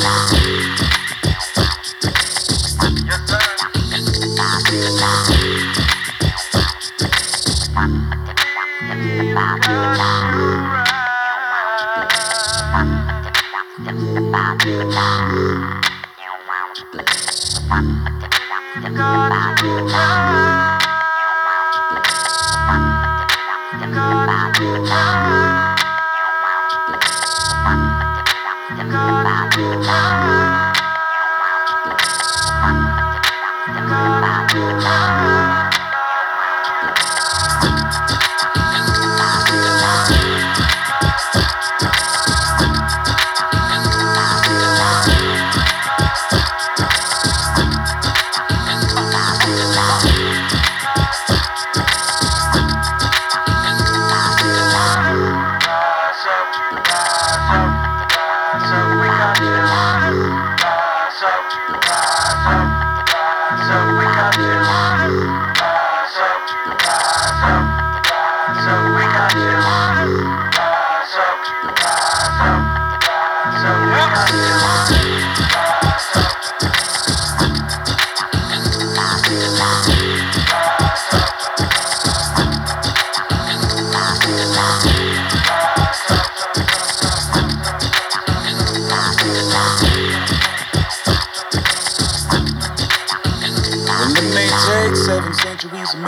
Bye. Bye. Yeah.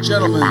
Gentlemen.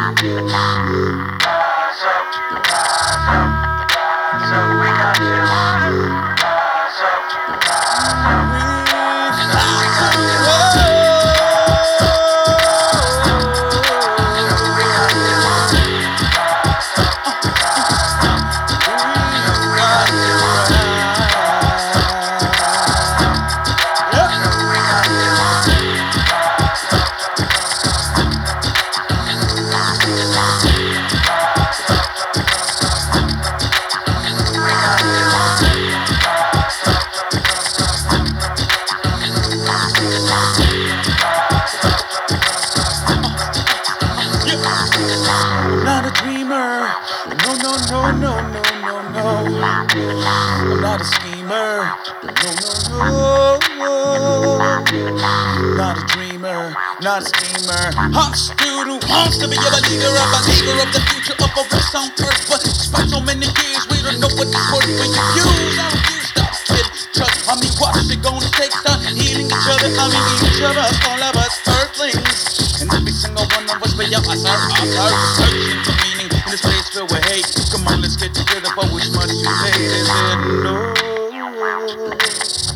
Not a dreamer, not a schemer. Still who wants to be a of a believer of the future of a race on earth. But despite so many years, we don't know what this word when you use. I refuse to kid. Trust, I mean, what's it gonna take? Start healing each other. I mean, each of us, all of us, earthlings. And every single one of us, we are, us, are, us, are searching for meaning in this place filled with hate. Come on, let's get together, but which much too late is it? No.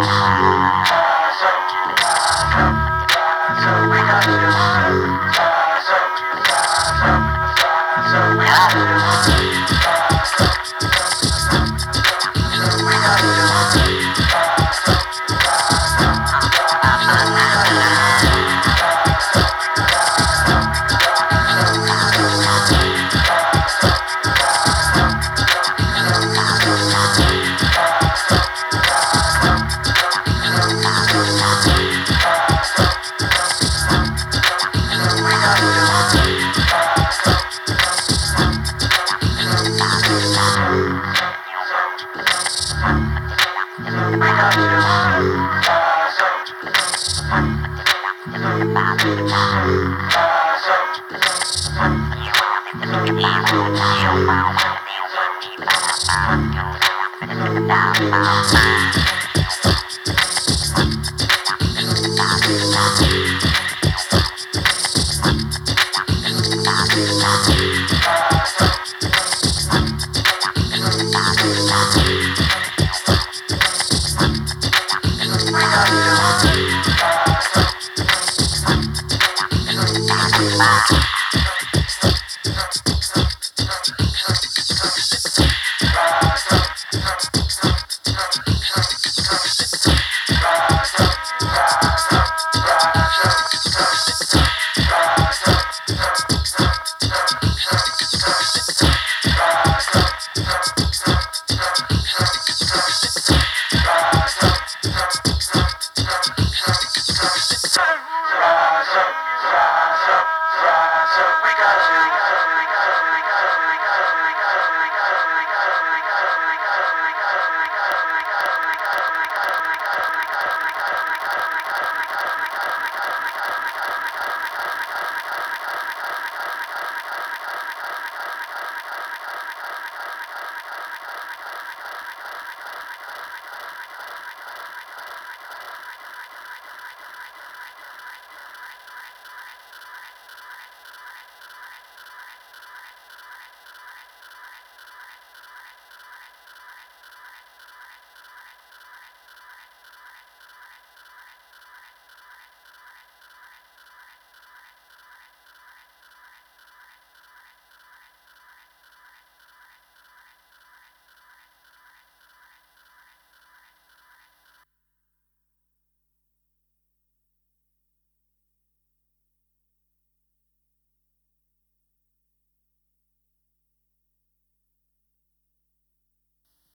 Bye. Thank you.